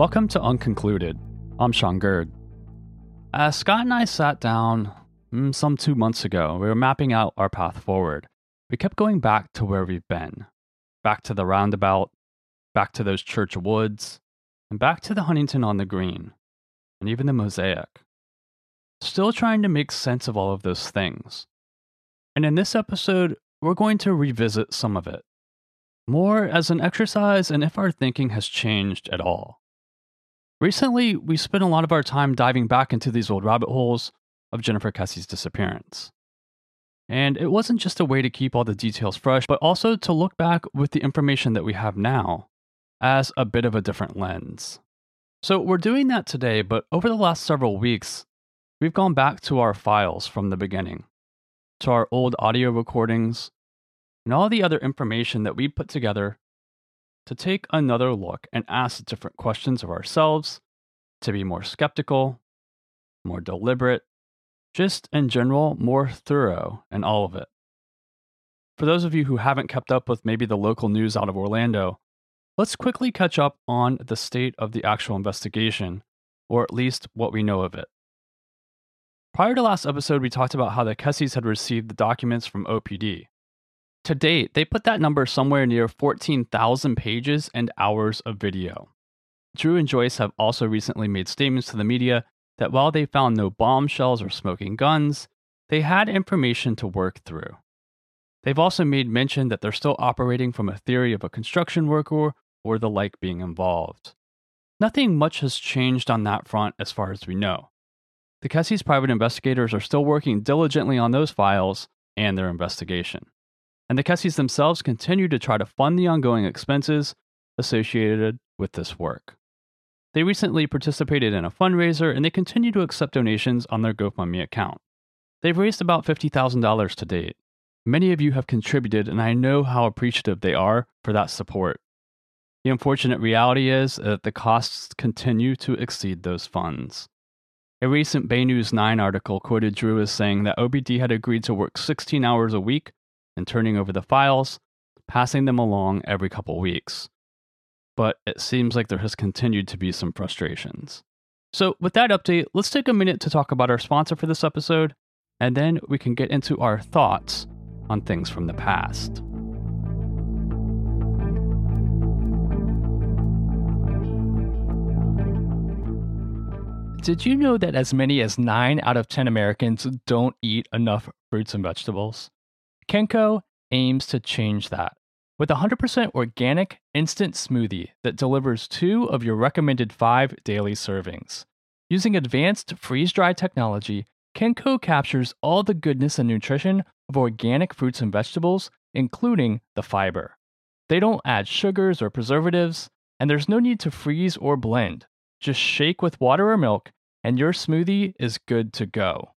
Welcome to Unconcluded. I'm Sean Gerd. As Scott and I sat down mm, some two months ago, we were mapping out our path forward. We kept going back to where we've been back to the roundabout, back to those church woods, and back to the Huntington on the Green, and even the mosaic. Still trying to make sense of all of those things. And in this episode, we're going to revisit some of it, more as an exercise and if our thinking has changed at all. Recently, we spent a lot of our time diving back into these old rabbit holes of Jennifer Kesse's disappearance. And it wasn't just a way to keep all the details fresh, but also to look back with the information that we have now as a bit of a different lens. So we're doing that today, but over the last several weeks, we've gone back to our files from the beginning, to our old audio recordings, and all the other information that we put together to take another look and ask different questions of ourselves, to be more skeptical, more deliberate, just in general, more thorough in all of it. For those of you who haven't kept up with maybe the local news out of Orlando, let's quickly catch up on the state of the actual investigation, or at least what we know of it. Prior to last episode, we talked about how the Kesses had received the documents from OPD. To date, they put that number somewhere near 14,000 pages and hours of video. Drew and Joyce have also recently made statements to the media that while they found no bombshells or smoking guns, they had information to work through. They've also made mention that they're still operating from a theory of a construction worker or the like being involved. Nothing much has changed on that front as far as we know. The Kesses private investigators are still working diligently on those files and their investigation. And the Kesses themselves continue to try to fund the ongoing expenses associated with this work. They recently participated in a fundraiser and they continue to accept donations on their GoFundMe account. They've raised about $50,000 to date. Many of you have contributed, and I know how appreciative they are for that support. The unfortunate reality is that the costs continue to exceed those funds. A recent Bay News 9 article quoted Drew as saying that OPD had agreed to work 16 hours a week and turning over the files, passing them along every couple weeks but it seems like there has continued to be some frustrations. So, with that update, let's take a minute to talk about our sponsor for this episode, and then we can get into our thoughts on things from the past. Did you know that as many as 9 out of 10 Americans don't eat enough fruits and vegetables? Kencko aims to change that with 100% organic instant smoothie that delivers two of your recommended five daily servings. Using advanced freeze dry technology, Kencko captures all the goodness and nutrition of organic fruits and vegetables, including the fiber. They don't add sugars or preservatives, and there's no need to freeze or blend. Just shake with water or milk, and your smoothie is good to go.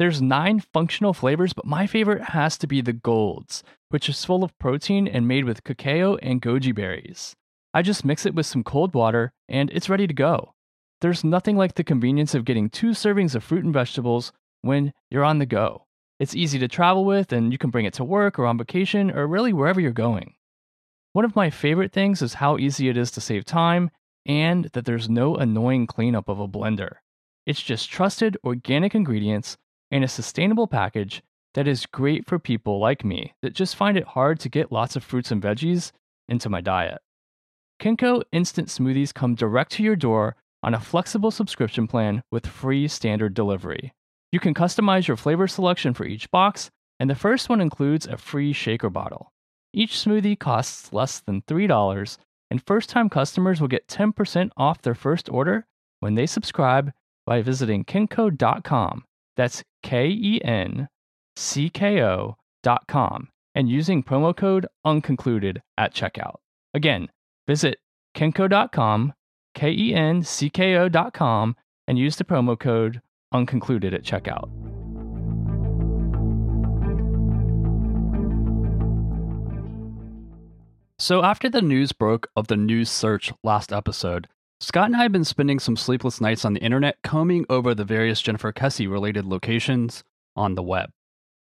There's nine functional flavors, but my favorite has to be the Golds, which is full of protein and made with cacao and goji berries. I just mix it with some cold water and it's ready to go. There's nothing like the convenience of getting two servings of fruit and vegetables when you're on the go. It's easy to travel with, and you can bring it to work or on vacation or really wherever you're going. One of my favorite things is how easy it is to save time and that there's no annoying cleanup of a blender. It's just trusted organic ingredients and a sustainable package that is great for people like me that just find it hard to get lots of fruits and veggies into my diet. Kencko instant smoothies come direct to your door on a flexible subscription plan with free standard delivery. You can customize your flavor selection for each box, and the first one includes a free shaker bottle. Each smoothie costs less than $3, and first time customers will get 10% off their first order when they subscribe by visiting kencko.com that's K E N C K O dot com and using promo code unconcluded at checkout. Again, visit kencko.com, K E N C K O dot com, and use the promo code unconcluded at checkout. So, after the news broke of the news search last episode, Scott and I have been spending some sleepless nights on the internet combing over the various Jennifer Kessie related locations on the web.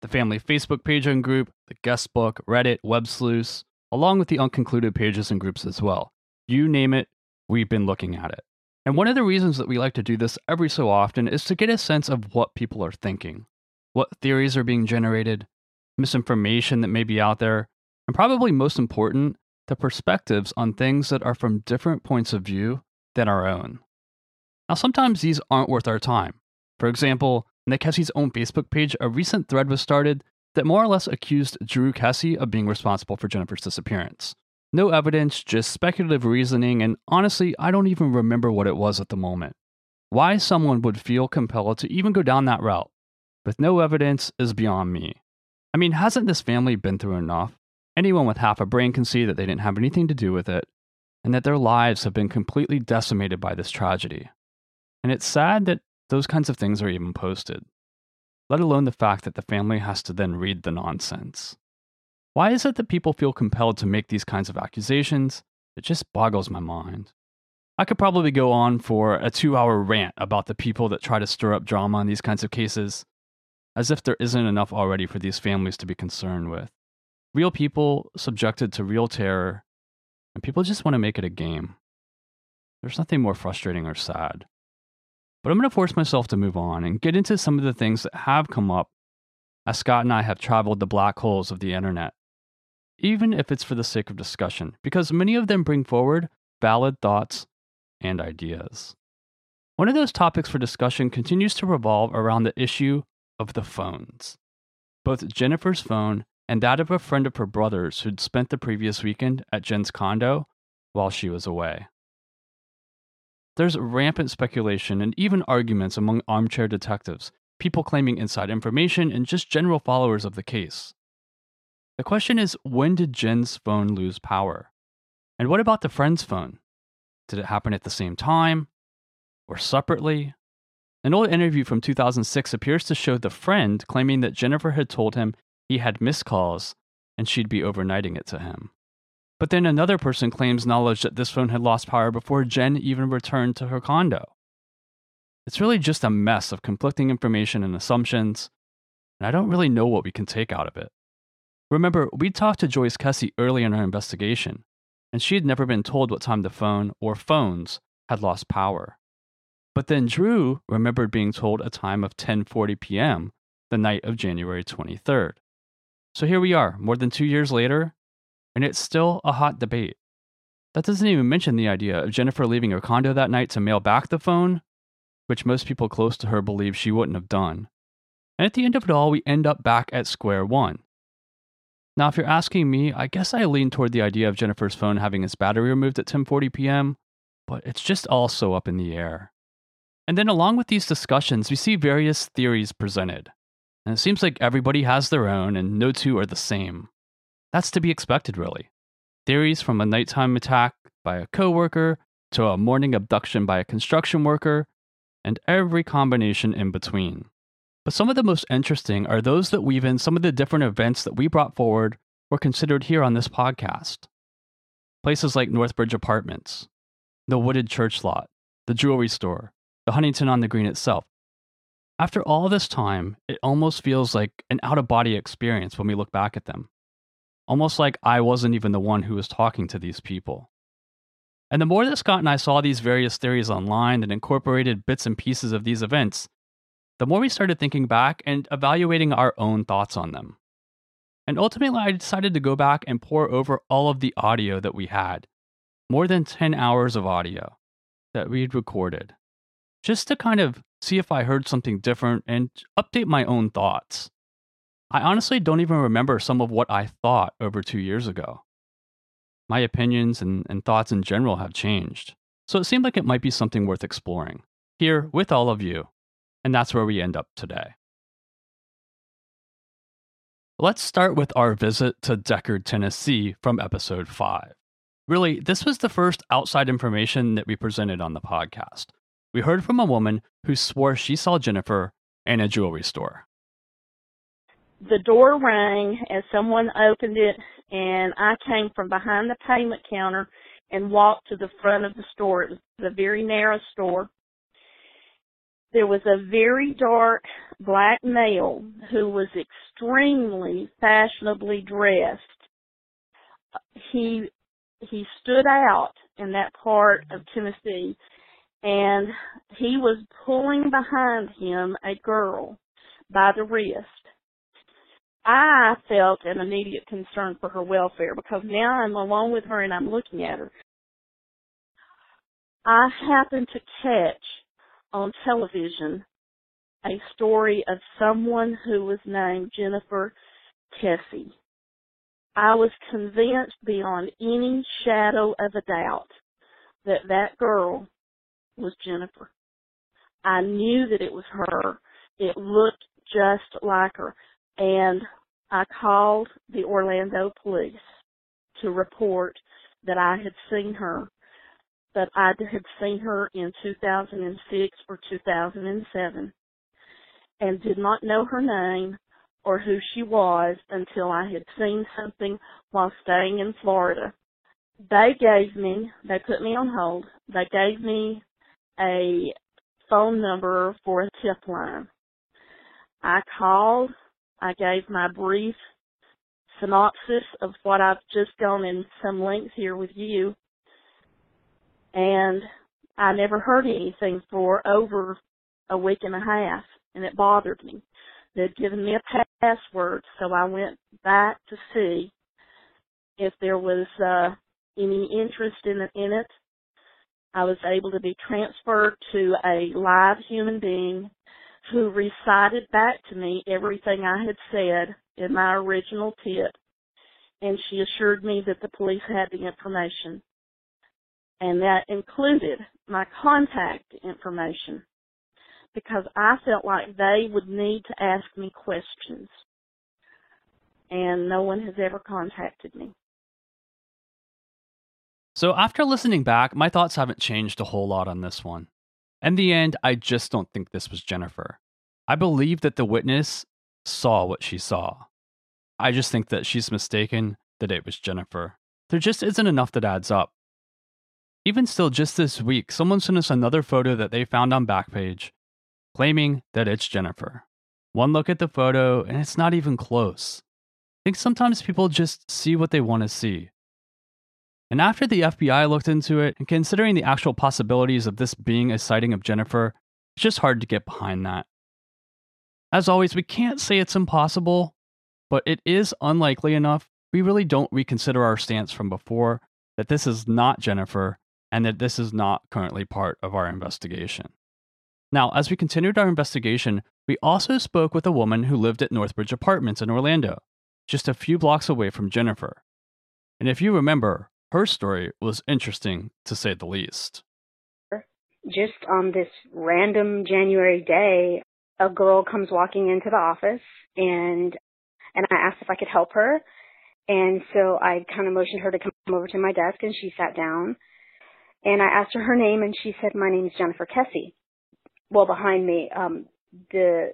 The family Facebook page and group, the guest book, Reddit, Web Sleuths, along with the unconcluded pages and groups as well. You name it, we've been looking at it. And one of the reasons that we like to do this every so often is to get a sense of what people are thinking, what theories are being generated, misinformation that may be out there, and probably most important, the perspectives on things that are from different points of view than our own. Now, sometimes these aren't worth our time. For example, in the Kesse's own Facebook page, a recent thread was started that more or less accused Drew Kessie of being responsible for Jennifer's disappearance. No evidence, just speculative reasoning, and honestly, I don't even remember what it was at the moment. Why someone would feel compelled to even go down that route with no evidence is beyond me. I mean, hasn't this family been through enough? Anyone with half a brain can see that they didn't have anything to do with it, and that their lives have been completely decimated by this tragedy. And it's sad that those kinds of things are even posted, let alone the fact that the family has to then read the nonsense. Why is it that people feel compelled to make these kinds of accusations? It just boggles my mind. I could probably go on for a two hour rant about the people that try to stir up drama in these kinds of cases, as if there isn't enough already for these families to be concerned with. Real people subjected to real terror, and people just want to make it a game. There's nothing more frustrating or sad. But I'm going to force myself to move on and get into some of the things that have come up as Scott and I have traveled the black holes of the internet, even if it's for the sake of discussion, because many of them bring forward valid thoughts and ideas. One of those topics for discussion continues to revolve around the issue of the phones. Both Jennifer's phone and that of a friend of her brother's who'd spent the previous weekend at Jen's condo while she was away. There's rampant speculation and even arguments among armchair detectives, people claiming inside information, and just general followers of the case. The question is when did Jen's phone lose power? And what about the friend's phone? Did it happen at the same time? Or separately? An old interview from 2006 appears to show the friend claiming that Jennifer had told him he had missed calls and she'd be overnighting it to him. But then another person claims knowledge that this phone had lost power before Jen even returned to her condo. It's really just a mess of conflicting information and assumptions, and I don't really know what we can take out of it. Remember, we talked to Joyce Kesse early in our investigation, and she had never been told what time the phone or phones had lost power. But then Drew remembered being told a time of 10:40 p.m. the night of January 23rd. So here we are, more than two years later, and it's still a hot debate. That doesn't even mention the idea of Jennifer leaving her condo that night to mail back the phone, which most people close to her believe she wouldn't have done. And at the end of it all, we end up back at square one. Now, if you're asking me, I guess I lean toward the idea of Jennifer's phone having its battery removed at 10:40 p.m., but it's just all so up in the air. And then along with these discussions, we see various theories presented. And it seems like everybody has their own, and no two are the same. That's to be expected, really. Theories from a nighttime attack by a coworker to a morning abduction by a construction worker, and every combination in between. But some of the most interesting are those that weave in some of the different events that we brought forward or considered here on this podcast. Places like Northbridge Apartments, the Wooded Church Lot, the jewelry store, the Huntington on the Green itself, after all this time, it almost feels like an out of body experience when we look back at them. Almost like I wasn't even the one who was talking to these people. And the more that Scott and I saw these various theories online that incorporated bits and pieces of these events, the more we started thinking back and evaluating our own thoughts on them. And ultimately, I decided to go back and pour over all of the audio that we had more than 10 hours of audio that we'd recorded just to kind of see if I heard something different and update my own thoughts. I honestly don't even remember some of what I thought over two years ago. My opinions and, and thoughts in general have changed, so it seemed like it might be something worth exploring here with all of you, and that's where we end up today. Let's start with our visit to Decatur, Tennessee from episode 5. Really, this was the first outside information that we presented on the podcast we heard from a woman who swore she saw Jennifer in a jewelry store. The door rang as someone opened it, and I came from behind the payment counter and walked to the front of the store. It was a very narrow store. There was a very dark black male who was extremely fashionably dressed. He he stood out in that part of Tennessee and he was pulling behind him a girl by the wrist. I felt an immediate concern for her welfare because now I'm alone with her and I'm looking at her. I happened to catch on television a story of someone who was named Jennifer Kesse. I was convinced beyond any shadow of a doubt that that girl was Jennifer. I knew that it was her. It looked just like her. And I called the Orlando police to report that I had seen her, that I had seen her in 2006 or 2007 and did not know her name or who she was until I had seen something while staying in Florida. They gave me, they put me on hold, they gave me a phone number for a tip line. I called, I gave my brief synopsis of what I've just gone in some length here with you, and I never heard anything for over a week and a half, and it bothered me. They'd given me a password, so I went back to see if there was uh, any interest in in it. I was able to be transferred to a live human being who recited back to me everything I had said in my original tip, and she assured me that the police had the information. And that included my contact information because I felt like they would need to ask me questions. And no one has ever contacted me. So, after listening back, my thoughts haven't changed a whole lot on this one. In the end, I just don't think this was Jennifer. I believe that the witness saw what she saw. I just think that she's mistaken that it was Jennifer. There just isn't enough that adds up. Even still, just this week, someone sent us another photo that they found on Backpage, claiming that it's Jennifer. One look at the photo, and it's not even close. I think sometimes people just see what they want to see. And after the FBI looked into it, and considering the actual possibilities of this being a sighting of Jennifer, it's just hard to get behind that. As always, we can't say it's impossible, but it is unlikely enough. We really don't reconsider our stance from before that this is not Jennifer and that this is not currently part of our investigation. Now, as we continued our investigation, we also spoke with a woman who lived at Northbridge Apartments in Orlando, just a few blocks away from Jennifer. And if you remember, her story was interesting to say the least. Just on this random January day, a girl comes walking into the office and and I asked if I could help her. And so I kind of motioned her to come over to my desk and she sat down. And I asked her her name and she said, my name is Jennifer Kesse. Well, behind me, um, the,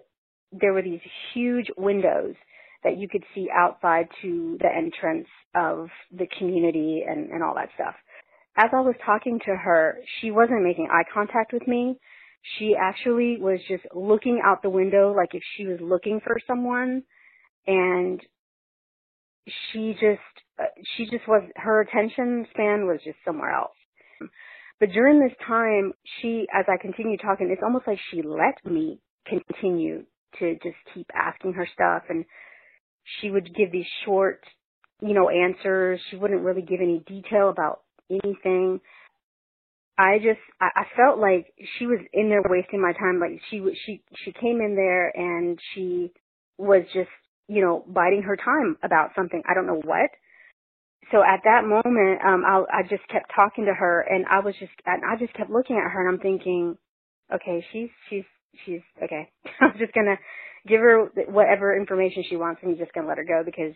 there were these huge windows that you could see outside to the entrance of the community and, and all that stuff. As I was talking to her, she wasn't making eye contact with me. She actually was just looking out the window like if she was looking for someone and she just, she just was, her attention span was just somewhere else. But during this time, she, as I continued talking, it's almost like she let me continue to just keep asking her stuff and she would give these short, you know, answers. She wouldn't really give any detail about anything. I just I, felt like she was in there wasting my time. Like she she she came in there and she was just you know biding her time about something. I don't know what. So at that moment, um, I I just kept talking to her, and I was just I just kept looking at her, and I'm thinking, okay, she's she's she's okay. I'm just gonna give her whatever information she wants, and I'm just gonna let her go because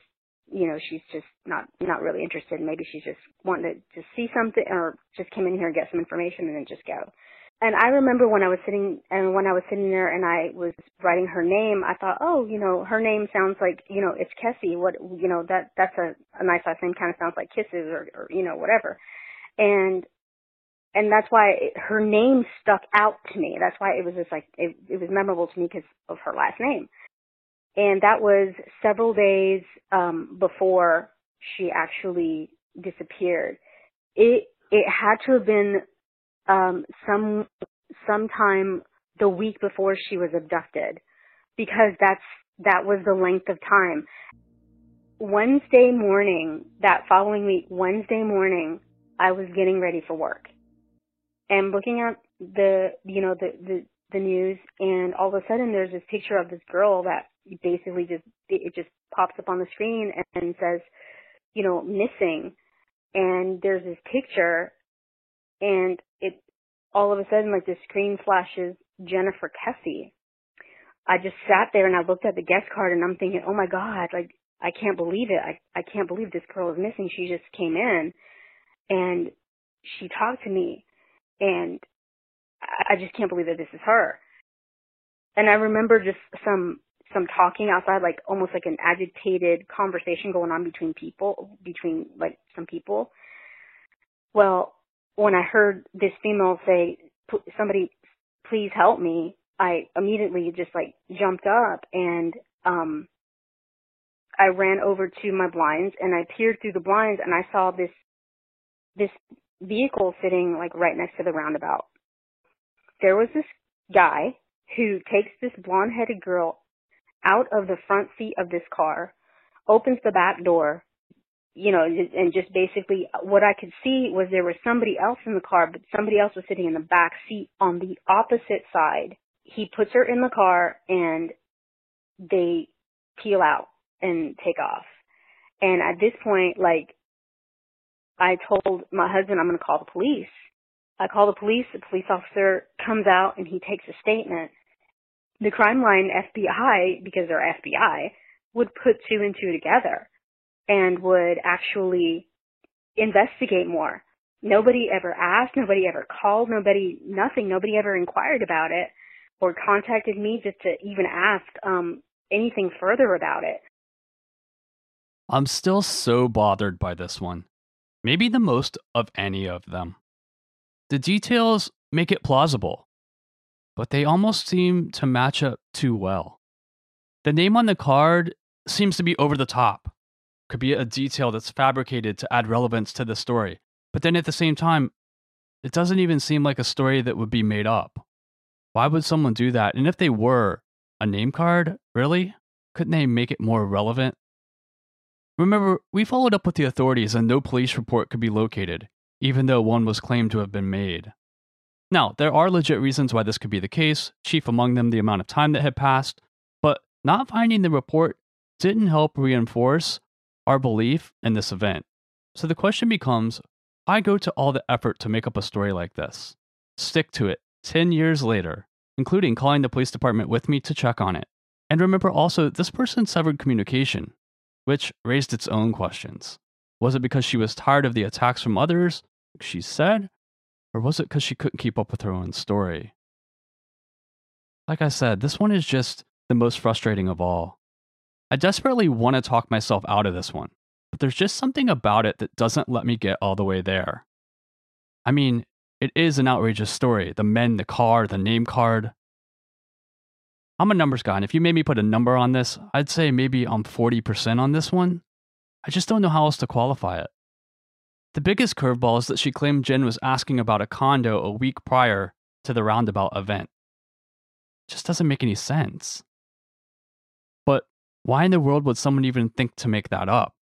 you know she's just not not really interested. Maybe she's just wanting to just see something, or just come in here and get some information and then just go. And I remember when I was sitting and when I was sitting there and I was writing her name, I thought, oh, you know, her name sounds like, you know, it's kessie What, you know, that that's a, a nice last name. Kind of sounds like kisses or, or you know, whatever. And and that's why it, her name stuck out to me. That's why it was just like it, it was memorable to me because of her last name. And that was several days um, before she actually disappeared. it it had to have been um some sometime the week before she was abducted because that's that was the length of time. Wednesday morning, that following week, Wednesday morning, I was getting ready for work and looking at the, you know, the, the, the news and all of a sudden there's this picture of this girl that basically just, it just pops up on the screen and says, you know, missing. And there's this picture and it, all of a sudden like the screen flashes Jennifer Kesse. I just sat there and I looked at the guest card and I'm thinking, oh my God, like I can't believe it. I, I can't believe this girl is missing. She just came in and she talked to me and I just can't believe that this is her. And I remember just some, some talking outside, like almost like an agitated conversation going on between people, between like some people. Well, when I heard this female say, somebody please help me, I immediately just like jumped up and, um, I ran over to my blinds and I peered through the blinds and I saw this, this vehicle sitting like right next to the roundabout. There was this guy who takes this blonde headed girl out of the front seat of this car, opens the back door, you know, and just basically what I could see was there was somebody else in the car, but somebody else was sitting in the back seat on the opposite side. He puts her in the car and they peel out and take off. And at this point, like, I told my husband I'm going to call the police. I call the police. The police officer comes out and he takes a statement. The crime line FBI, because they're FBI, would put two and two together and would actually investigate more. Nobody ever asked, nobody ever called, nobody, nothing, nobody ever inquired about it or contacted me just to even ask um, anything further about it. I'm still so bothered by this one. Maybe the most of any of them. The details make it plausible, but they almost seem to match up too well. The name on the card seems to be over the top. Could be a detail that's fabricated to add relevance to the story. But then at the same time, it doesn't even seem like a story that would be made up. Why would someone do that? And if they were, a name card? Really? Couldn't they make it more relevant? Remember, we followed up with the authorities and no police report could be located, even though one was claimed to have been made. Now, there are legit reasons why this could be the case, chief among them the amount of time that had passed, but not finding the report didn't help reinforce our belief in this event. So the question becomes I go to all the effort to make up a story like this, stick to it 10 years later, including calling the police department with me to check on it. And remember also, this person severed communication which raised its own questions. Was it because she was tired of the attacks from others, she said, or was it because she couldn't keep up with her own story? Like I said, this one is just the most frustrating of all. I desperately want to talk myself out of this one, but there's just something about it that doesn't let me get all the way there. I mean, it is an outrageous story the men, the car, the name card. I'm a numbers guy, and if you made me put a number on this, I'd say maybe I'm 40% on this one. I just don't know how else to qualify it. The biggest curveball is that she claimed Jen was asking about a condo a week prior to the roundabout event. Just doesn't make any sense. But why in the world would someone even think to make that up?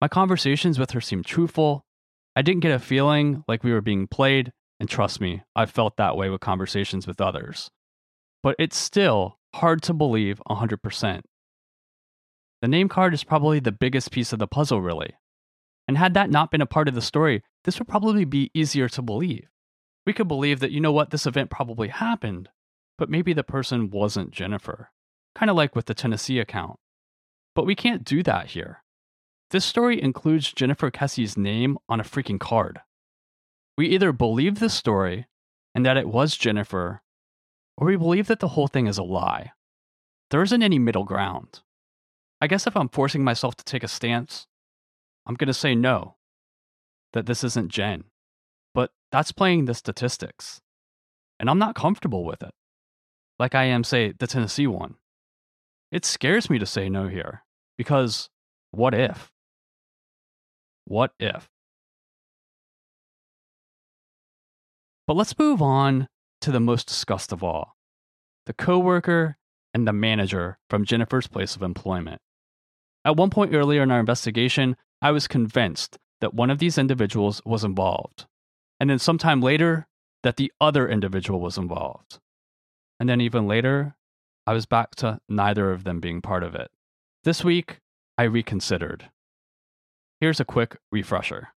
My conversations with her seemed truthful. I didn't get a feeling like we were being played, and trust me, I've felt that way with conversations with others but it's still hard to believe 100%. The name card is probably the biggest piece of the puzzle, really. And had that not been a part of the story, this would probably be easier to believe. We could believe that, you know what, this event probably happened, but maybe the person wasn't Jennifer. Kind of like with the Tennessee account. But we can't do that here. This story includes Jennifer Kesse's name on a freaking card. We either believe this story and that it was Jennifer, or we believe that the whole thing is a lie. There isn't any middle ground. I guess if I'm forcing myself to take a stance, I'm going to say no, that this isn't Jen. But that's playing the statistics. And I'm not comfortable with it. Like I am, say, the Tennessee one. It scares me to say no here because what if? What if? But let's move on to the most discussed of all the coworker and the manager from Jennifer's place of employment. At one point earlier in our investigation, I was convinced that one of these individuals was involved. And then sometime later, that the other individual was involved. And then even later, I was back to neither of them being part of it. This week, I reconsidered. Here's a quick refresher.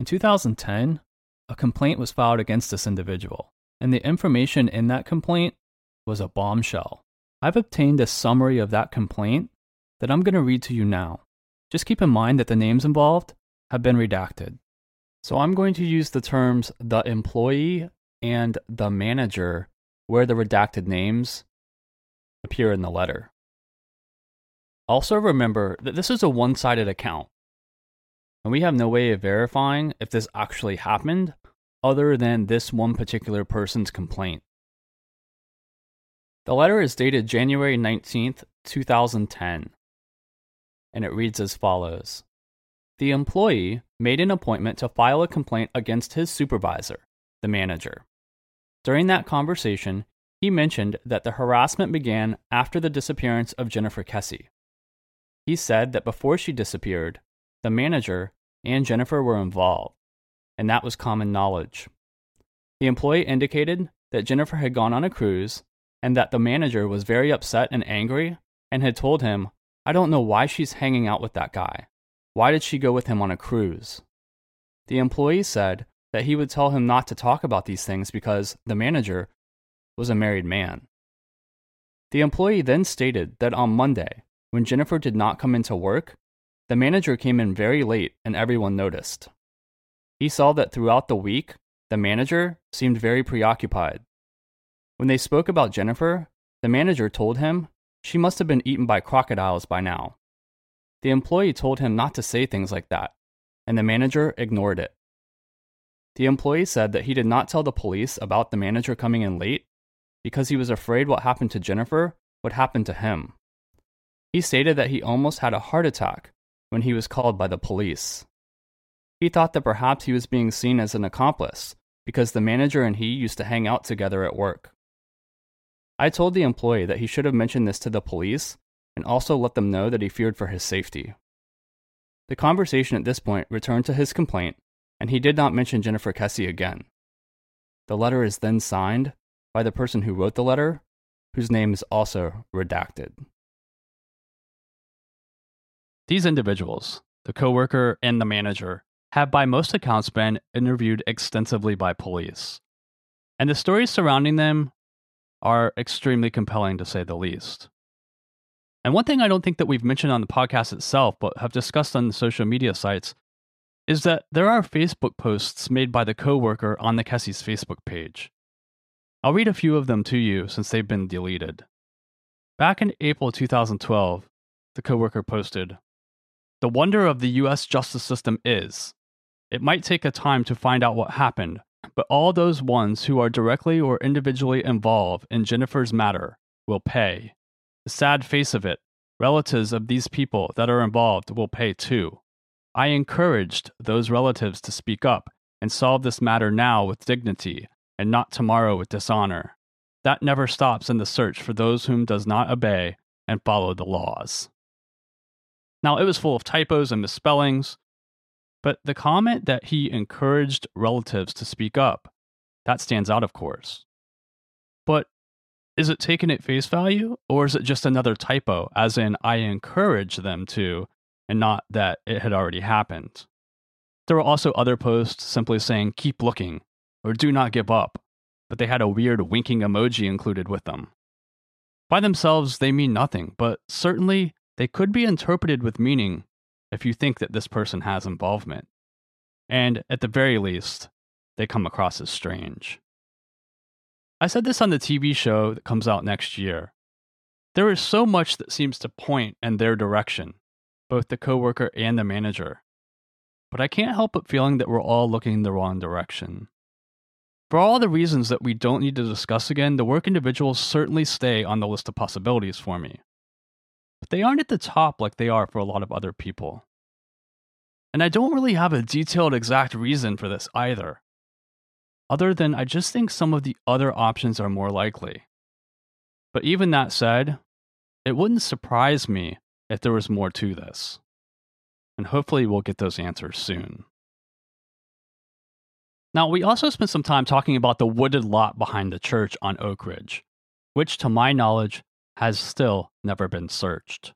In 2010, a complaint was filed against this individual, and the information in that complaint was a bombshell. I've obtained a summary of that complaint that I'm going to read to you now. Just keep in mind that the names involved have been redacted. So I'm going to use the terms the employee and the manager where the redacted names appear in the letter. Also, remember that this is a one sided account, and we have no way of verifying if this actually happened other than this one particular person's complaint. The letter is dated January 19th, 2010, and it reads as follows The employee made an appointment to file a complaint against his supervisor, the manager. During that conversation, he mentioned that the harassment began after the disappearance of Jennifer Kesse. He said that before she disappeared, the manager and Jennifer were involved, and that was common knowledge. The employee indicated that Jennifer had gone on a cruise and that the manager was very upset and angry and had told him, I don't know why she's hanging out with that guy. Why did she go with him on a cruise? The employee said that he would tell him not to talk about these things because the manager was a married man. The employee then stated that on Monday, when Jennifer did not come into work, the manager came in very late and everyone noticed. He saw that throughout the week, the manager seemed very preoccupied. When they spoke about Jennifer, the manager told him she must have been eaten by crocodiles by now. The employee told him not to say things like that, and the manager ignored it. The employee said that he did not tell the police about the manager coming in late because he was afraid what happened to Jennifer would happen to him. He stated that he almost had a heart attack when he was called by the police. He thought that perhaps he was being seen as an accomplice because the manager and he used to hang out together at work. I told the employee that he should have mentioned this to the police and also let them know that he feared for his safety. The conversation at this point returned to his complaint, and he did not mention Jennifer Kesse again. The letter is then signed by the person who wrote the letter, whose name is also redacted. These individuals, the coworker and the manager, have by most accounts been interviewed extensively by police. And the stories surrounding them are extremely compelling to say the least. And one thing I don't think that we've mentioned on the podcast itself, but have discussed on the social media sites, is that there are Facebook posts made by the coworker on the Kesse's Facebook page. I'll read a few of them to you since they've been deleted. Back in April 2012, the coworker posted, "The wonder of the US justice system is it might take a time to find out what happened, but all those ones who are directly or individually involved in Jennifer's matter will pay. The sad face of it, relatives of these people that are involved will pay too. I encouraged those relatives to speak up and solve this matter now with dignity and not tomorrow with dishonor. That never stops in the search for those whom does not obey and follow the laws. Now, it was full of typos and misspellings, but the comment that he encouraged relatives to speak up, that stands out, of course. But is it taken at face value, or is it just another typo, as in I encourage them to, and not that it had already happened? There were also other posts simply saying keep looking or do not give up, but they had a weird winking emoji included with them. By themselves, they mean nothing, but certainly they could be interpreted with meaning if you think that this person has involvement. And at the very least, they come across as strange. I said this on the TV show that comes out next year. There is so much that seems to point in their direction, both the coworker and the manager. But I can't help but feeling that we're all looking in the wrong direction. For all the reasons that we don't need to discuss again, the work individuals certainly stay on the list of possibilities for me. But they aren't at the top like they are for a lot of other people. And I don't really have a detailed exact reason for this either. other than I just think some of the other options are more likely. But even that said, it wouldn't surprise me if there was more to this. And hopefully, we'll get those answers soon. Now, we also spent some time talking about the wooded lot behind the church on Oak Ridge, which, to my knowledge, has still never been searched.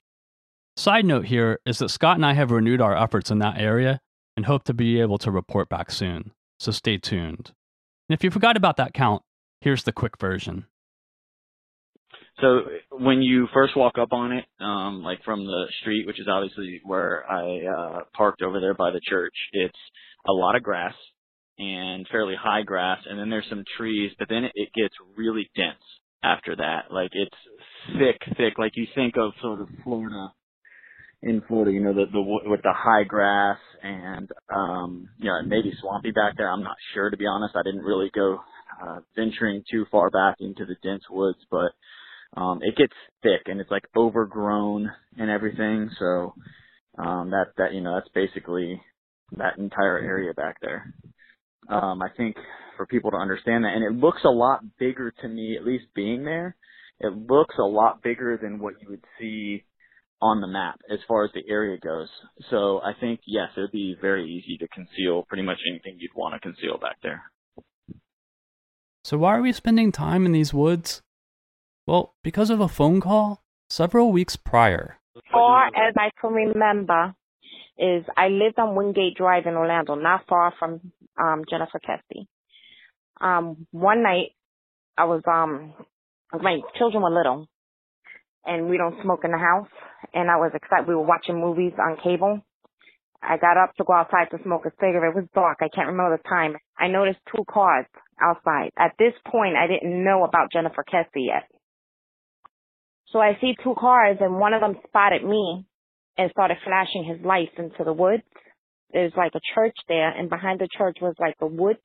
Side note here is that Scott and I have renewed our efforts in that area and hope to be able to report back soon, so stay tuned. And if you forgot about that count, here's the quick version. So when you first walk up on it, um, like from the street, which is obviously where I uh, parked over there by the church, it's a lot of grass and fairly high grass, and then there's some trees, but then it gets really dense after that. Like it's thick, thick. Like you think of sort of Florida in Florida, you know, the the with the high grass and um, you know, maybe swampy back there. I'm not sure to be honest. I didn't really go uh, venturing too far back into the dense woods, but um, it gets thick and it's like overgrown and everything. So um, that that you know that's basically that entire area back there. Um, I think for people to understand that, and it looks a lot bigger to me, at least being there. It looks a lot bigger than what you would see on the map as far as the area goes. So I think yes, it would be very easy to conceal pretty much anything you'd want to conceal back there. So why are we spending time in these woods? Well, because of a phone call several weeks prior. Far as I can remember, is I lived on Wingate Drive in Orlando, not far from um Jennifer Kesse. Um, one night I was um my children were little and we don't smoke in the house and I was excited we were watching movies on cable. I got up to go outside to smoke a cigarette. It was dark. I can't remember the time. I noticed two cars outside. At this point I didn't know about Jennifer Kesse yet. So I see two cars and one of them spotted me and started flashing his lights into the woods. There's like a church there and behind the church was like a wood,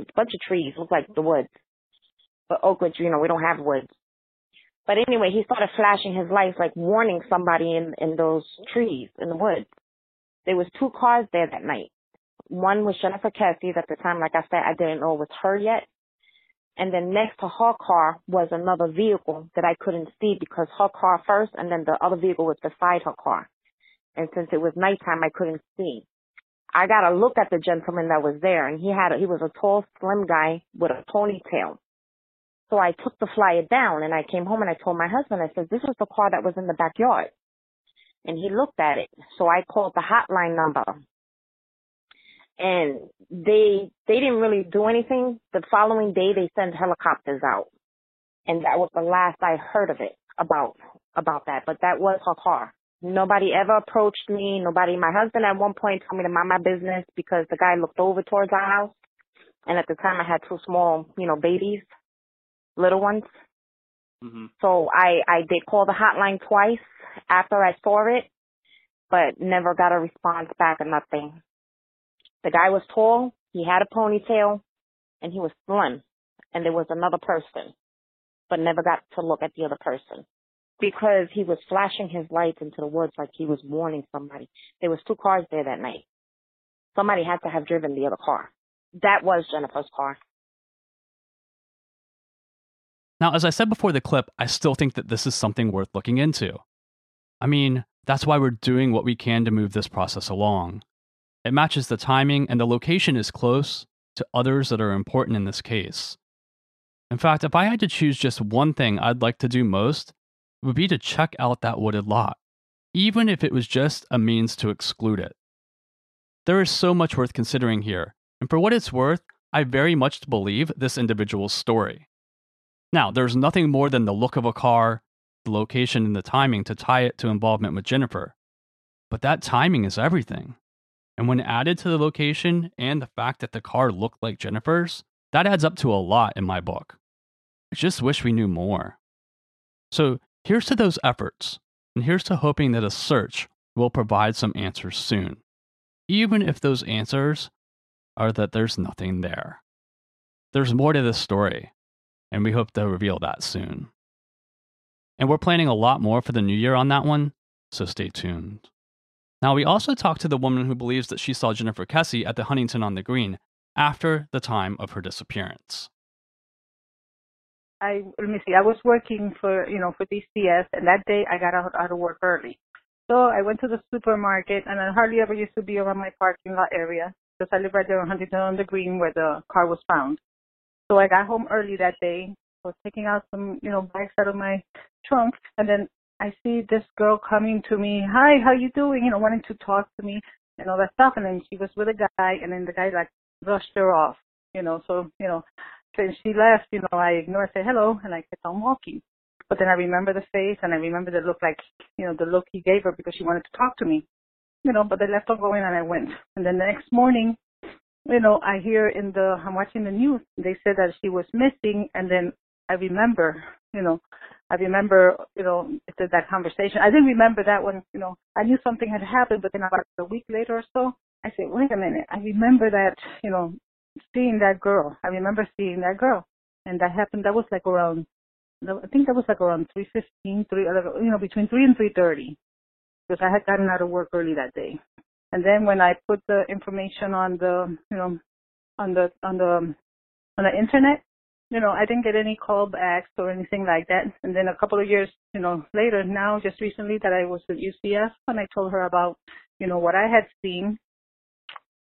a bunch of trees, looked like the woods. But Oakwood, you know, we don't have woods. But anyway, he started flashing his lights like warning somebody in, in those trees in the woods. There was two cars there that night. One was Jennifer Kesse's at the time, like I said, I didn't know it was her yet. And then next to her car was another vehicle that I couldn't see because her car first and then the other vehicle was beside her car. And since it was nighttime, I couldn't see. I got a look at the gentleman that was there and he had, a, he was a tall, slim guy with a ponytail. So I took the flyer down and I came home and I told my husband, I said, this was the car that was in the backyard. And he looked at it. So I called the hotline number and they they didn't really do anything. The following day they sent helicopters out. And that was the last I heard of it about about that. But that was her car. Nobody ever approached me. Nobody my husband at one point told me to mind my business because the guy looked over towards our house. And at the time I had two small, you know, babies, little ones. Mm-hmm. So I I did call the hotline twice after I saw it, but never got a response back or nothing. The guy was tall, he had a ponytail, and he was slim. And there was another person, but never got to look at the other person because he was flashing his lights into the woods like he was warning somebody. There was two cars there that night. Somebody had to have driven the other car. That was Jennifer's car. Now, as I said before the clip, I still think that this is something worth looking into. I mean, that's why we're doing what we can to move this process along. It matches the timing, and the location is close to others that are important in this case. In fact, if I had to choose just one thing I'd like to do most, it would be to check out that wooded lot, even if it was just a means to exclude it. There is so much worth considering here, and for what it's worth, I very much believe this individual's story. Now, there's nothing more than the look of a car, the location, and the timing to tie it to involvement with Jennifer. But that timing is everything. And when added to the location and the fact that the car looked like Jennifer's, that adds up to a lot in my book. I just wish we knew more. So here's to those efforts, and here's to hoping that a search will provide some answers soon, even if those answers are that there's nothing there. There's more to this story, and we hope to reveal that soon. And we're planning a lot more for the new year on that one, so stay tuned. Now, we also talked to the woman who believes that she saw Jennifer Kesse at the Huntington on the Green, after the time of her disappearance. I let me see. I was working for you know for DCS, and that day I got out, out of work early. So I went to the supermarket, and I hardly ever used to be around my parking lot area because I live right there on Huntington on the Green where the car was found. So I got home early that day. I was taking out some you know bags out of my trunk, and then I see this girl coming to me. Hi, how you doing? You know, wanting to talk to me and all that stuff. And then she was with a guy, and then the guy like brushed her off. You know, so you know since she left, you know, I ignored, say hello, and I kept on walking. But then I remember the face, and I remember the look like, you know, the look he gave her because she wanted to talk to me. You know, but they left on going, and I went. And then the next morning, you know, I hear in the, I'm watching the news, they said that she was missing, and then I remember, you know, I remember, you know, that conversation. I didn't remember that one, you know, I knew something had happened, but then about a week later or so, I said, wait a minute, I remember that, you know, seeing that girl. I remember seeing that girl, and that happened. That was like around, I think that was like around three fifteen, three, you know, between three and three thirty, because I had gotten out of work early that day. And then when I put the information on the, you know, on the on the on the internet, you know, I didn't get any callbacks or anything like that. And then a couple of years, you know, later, now just recently that I was at UCF, and I told her about, you know, what I had seen.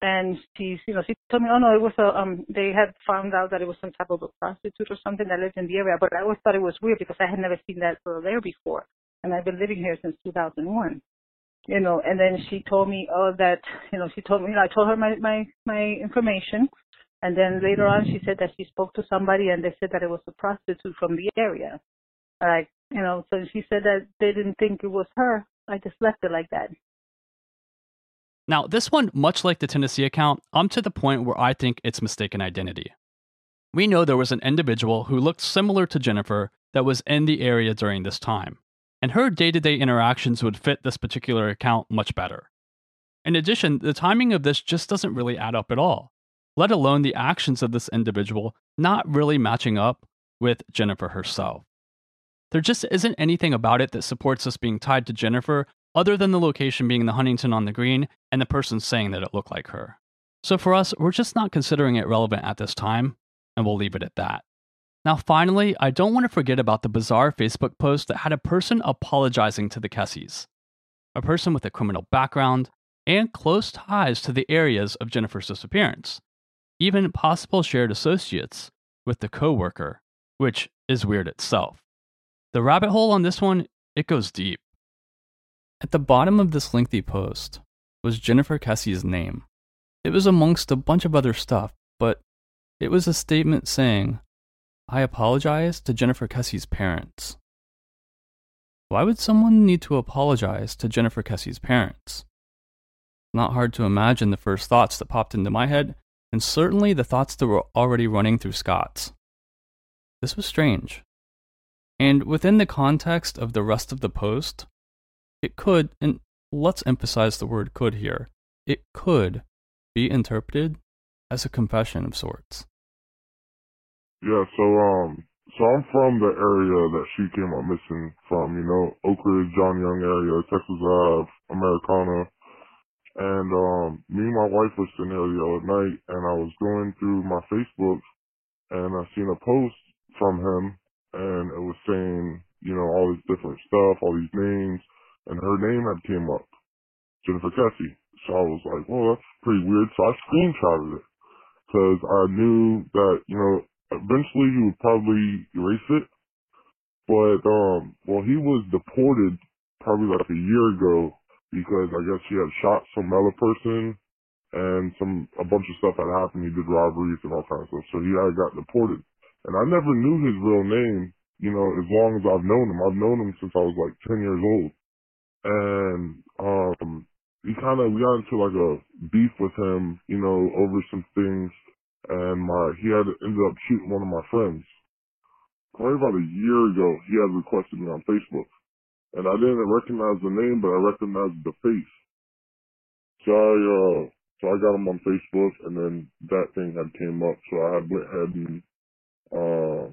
And she, you know, she told me, oh no, it was a, um, they had found out that it was some type of a prostitute or something that lived in the area, but I always thought it was weird because I had never seen that girl there before, and I've been living here since 2001, you know, and then she told me, oh, that, you know, she told me, you know, I told her my, my, my information, and then later on she said that she spoke to somebody and they said that it was a prostitute from the area, like, you know, so she said that they didn't think it was her. I just left it like that. Now, this one, much like the Tennessee account, I'm to the point where I think it's mistaken identity. We know there was an individual who looked similar to Jennifer that was in the area during this time, and her day to day interactions would fit this particular account much better. In addition, the timing of this just doesn't really add up at all, let alone the actions of this individual not really matching up with Jennifer herself. There just isn't anything about it that supports us being tied to Jennifer other than the location being the Huntington on the green and the person saying that it looked like her. So for us, we're just not considering it relevant at this time, and we'll leave it at that. Now, finally, I don't want to forget about the bizarre Facebook post that had a person apologizing to the Kesses, a person with a criminal background and close ties to the areas of Jennifer's disappearance, even possible shared associates with the coworker, which is weird itself. The rabbit hole on this one, it goes deep. At the bottom of this lengthy post was Jennifer Kesse's name. It was amongst a bunch of other stuff, but it was a statement saying, I apologize to Jennifer Kesse's parents. Why would someone need to apologize to Jennifer Kesse's parents? Not hard to imagine the first thoughts that popped into my head, and certainly the thoughts that were already running through Scott's. This was strange. And within the context of the rest of the post, it could, and let's emphasize the word could here, it could be interpreted as a confession of sorts. Yeah, so um so I'm from the area that she came up missing from, you know, Oak Ridge, John Young area, Texas Ave, Americana. And um me and my wife was sitting there the other night and I was going through my Facebook and I seen a post from him and it was saying, you know, all these different stuff, all these names and her name had came up, Jennifer Kesse. So I was like, well, that's pretty weird. So I screenshotted it because I knew that you know eventually he would probably erase it. But um, well, he was deported probably like a year ago because I guess he had shot some other person and some a bunch of stuff had happened. He did robberies and all kinds of stuff. So he had got deported, and I never knew his real name. You know, as long as I've known him, I've known him since I was like ten years old and um we kind of we got into like a beef with him, you know, over some things, and my he had ended up shooting one of my friends. Probably about a year ago, he had requested me on Facebook, and I didn't recognize the name, but I recognized the face. So I uh so I got him on Facebook, and then that thing had came up, so I had went ahead and uh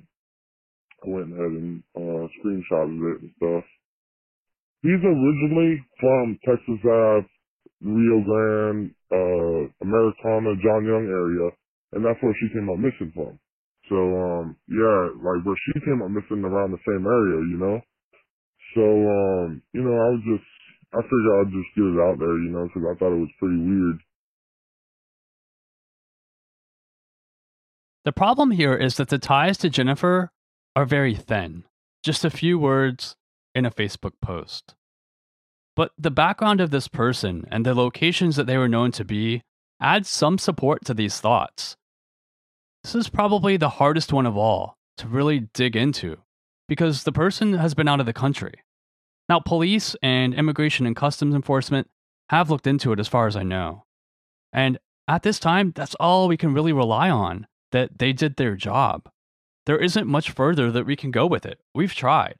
I went ahead and uh screenshotted it and stuff He's originally from Texas Ave, Rio Grande, uh, Americana, John Young area. And that's where she came up missing from. So um yeah, like where she came up missing around the same area, you know. So um you know I was just I figured I'd just get it out there, you know, because I thought it was pretty weird. The problem here is that the ties to Jennifer are very thin, just a few words in a Facebook post. But the background of this person and the locations that they were known to be adds some support to these thoughts. This is probably the hardest one of all to really dig into because the person has been out of the country. Now, police and immigration and customs enforcement have looked into it as far as I know. And at this time, that's all we can really rely on that they did their job. There isn't much further that we can go with it. We've tried.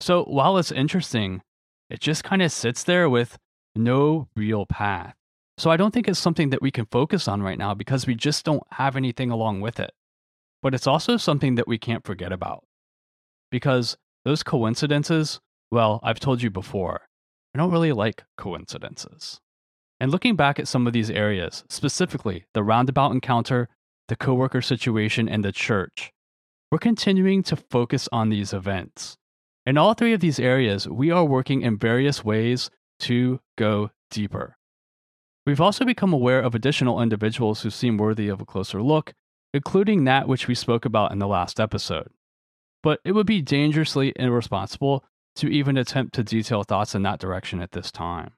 So while it's interesting, it just kind of sits there with no real path. So I don't think it's something that we can focus on right now because we just don't have anything along with it. But it's also something that we can't forget about. Because those coincidences, well, I've told you before, I don't really like coincidences. And looking back at some of these areas, specifically the roundabout encounter, the coworker situation, and the church, we're continuing to focus on these events. In all three of these areas, we are working in various ways to go deeper. We've also become aware of additional individuals who seem worthy of a closer look, including that which we spoke about in the last episode. But it would be dangerously irresponsible to even attempt to detail thoughts in that direction at this time.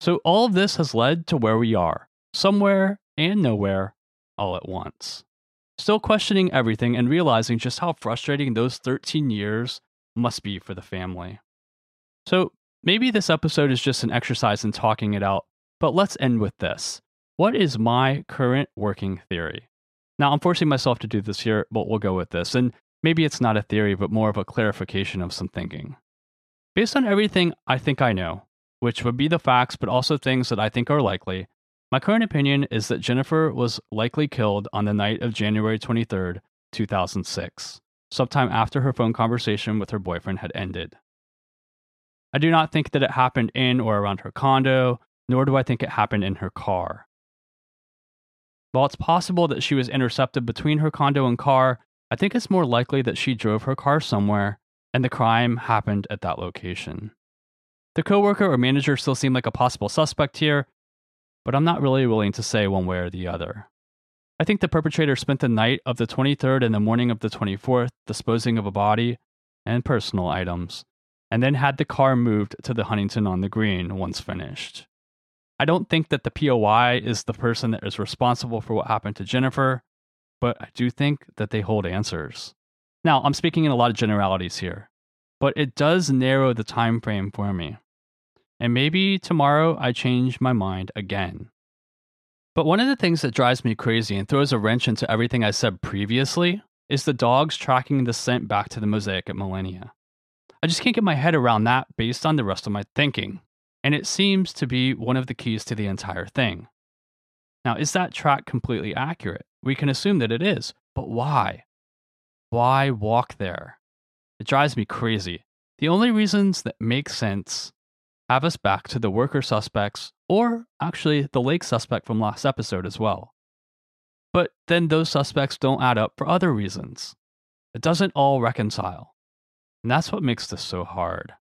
So, all of this has led to where we are, somewhere and nowhere, all at once still questioning everything and realizing just how frustrating those 13 years must be for the family. So, maybe this episode is just an exercise in talking it out, but let's end with this. What is my current working theory? Now, I'm forcing myself to do this here, but we'll go with this. And maybe it's not a theory, but more of a clarification of some thinking. Based on everything I think I know, which would be the facts, but also things that I think are likely, my current opinion is that Jennifer was likely killed on the night of January 23, 2006, sometime after her phone conversation with her boyfriend had ended. I do not think that it happened in or around her condo, nor do I think it happened in her car. While it's possible that she was intercepted between her condo and car, I think it's more likely that she drove her car somewhere and the crime happened at that location. The coworker or manager still seem like a possible suspect here, but I'm not really willing to say one way or the other. I think the perpetrator spent the night of the 23rd and the morning of the 24th disposing of a body and personal items, and then had the car moved to the Huntington on the Green once finished. I don't think that the POI is the person that is responsible for what happened to Jennifer, but I do think that they hold answers. Now, I'm speaking in a lot of generalities here, but it does narrow the time frame for me and maybe tomorrow I change my mind again. But one of the things that drives me crazy and throws a wrench into everything I said previously is the dogs tracking the scent back to the mosaic at Millenia. I just can't get my head around that based on the rest of my thinking, and it seems to be one of the keys to the entire thing. Now, is that track completely accurate? We can assume that it is, but why? Why walk there? It drives me crazy. The only reasons that make sense have us back to the worker suspects, or actually the lake suspect from last episode as well. But then those suspects don't add up for other reasons. It doesn't all reconcile. And that's what makes this so hard.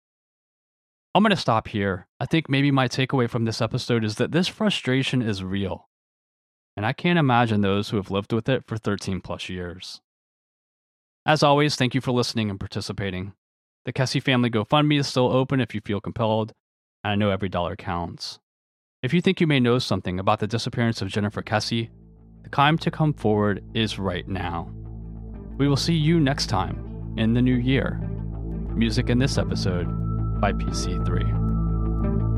I'm going to stop here. I think maybe my takeaway from this episode is that this frustration is real. And I can't imagine those who have lived with it for 13 plus years. As always, thank you for listening and participating. The Kesse Family GoFundMe is still open if you feel compelled, and I know every dollar counts. If you think you may know something about the disappearance of Jennifer Kesse, the time to come forward is right now. We will see you next time in the new year. Music in this episode by PC3.